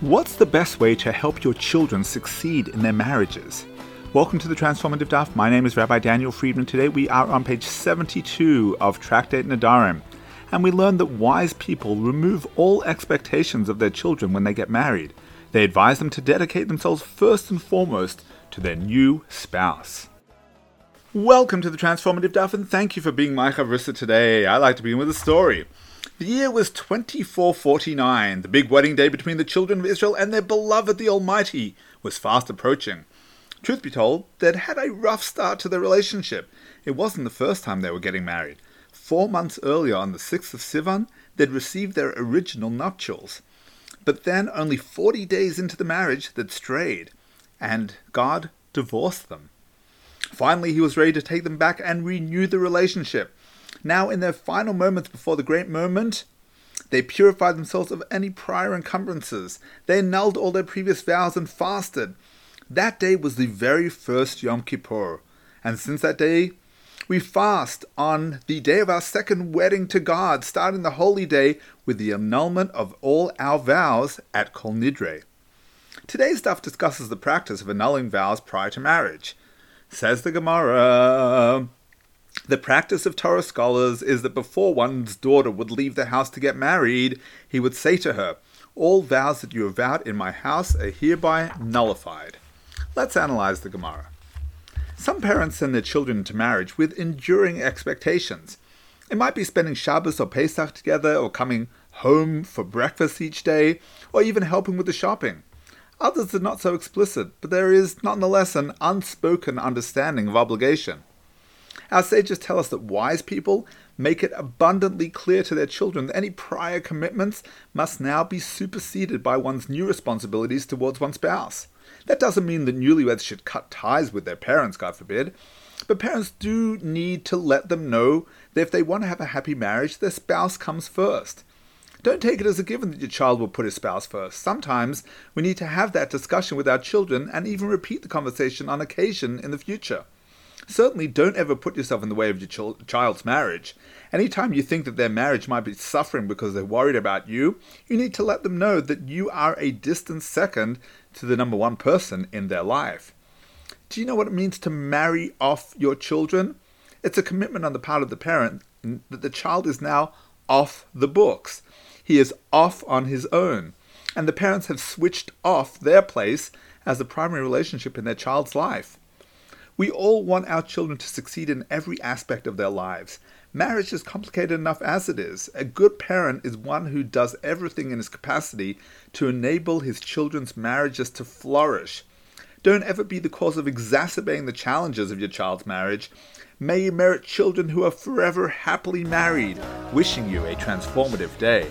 What's the best way to help your children succeed in their marriages? Welcome to the Transformative Daf. My name is Rabbi Daniel Friedman. Today we are on page 72 of Tractate Nedarim, and we learn that wise people remove all expectations of their children when they get married. They advise them to dedicate themselves first and foremost to their new spouse. Welcome to the Transformative Daf, and thank you for being my chavrusa today. I like to begin with a story. The year was 2449. The big wedding day between the children of Israel and their beloved the Almighty was fast approaching. Truth be told, they'd had a rough start to their relationship. It wasn't the first time they were getting married. Four months earlier, on the 6th of Sivan, they'd received their original nuptials. But then, only 40 days into the marriage, they'd strayed, and God divorced them. Finally, he was ready to take them back and renew the relationship. Now, in their final moments before the great moment, they purified themselves of any prior encumbrances. They annulled all their previous vows and fasted. That day was the very first Yom Kippur. And since that day, we fast on the day of our second wedding to God, starting the holy day with the annulment of all our vows at Kol Nidre. Today's Daf discusses the practice of annulling vows prior to marriage. Says the Gemara. The practice of Torah scholars is that before one's daughter would leave the house to get married, he would say to her, All vows that you have vowed in my house are hereby nullified. Let's analyze the Gemara. Some parents send their children to marriage with enduring expectations. It might be spending Shabbos or Pesach together, or coming home for breakfast each day, or even helping with the shopping. Others are not so explicit, but there is nonetheless an unspoken understanding of obligation. Our sages tell us that wise people make it abundantly clear to their children that any prior commitments must now be superseded by one's new responsibilities towards one's spouse. That doesn't mean that newlyweds should cut ties with their parents, God forbid, but parents do need to let them know that if they want to have a happy marriage, their spouse comes first. Don't take it as a given that your child will put his spouse first. Sometimes we need to have that discussion with our children and even repeat the conversation on occasion in the future. Certainly, don't ever put yourself in the way of your ch- child's marriage. Anytime you think that their marriage might be suffering because they're worried about you, you need to let them know that you are a distant second to the number one person in their life. Do you know what it means to marry off your children? It's a commitment on the part of the parent that the child is now off the books. He is off on his own. And the parents have switched off their place as the primary relationship in their child's life. We all want our children to succeed in every aspect of their lives. Marriage is complicated enough as it is. A good parent is one who does everything in his capacity to enable his children's marriages to flourish. Don't ever be the cause of exacerbating the challenges of your child's marriage. May you merit children who are forever happily married. Wishing you a transformative day.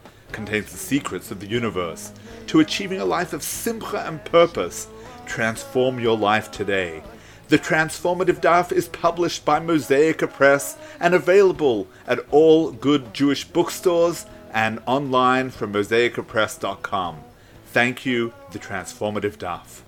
contains the secrets of the universe. To achieving a life of simcha and purpose, transform your life today. The Transformative Daf is published by Mosaica Press and available at all good Jewish bookstores and online from mosaicapress.com. Thank you, The Transformative Daf.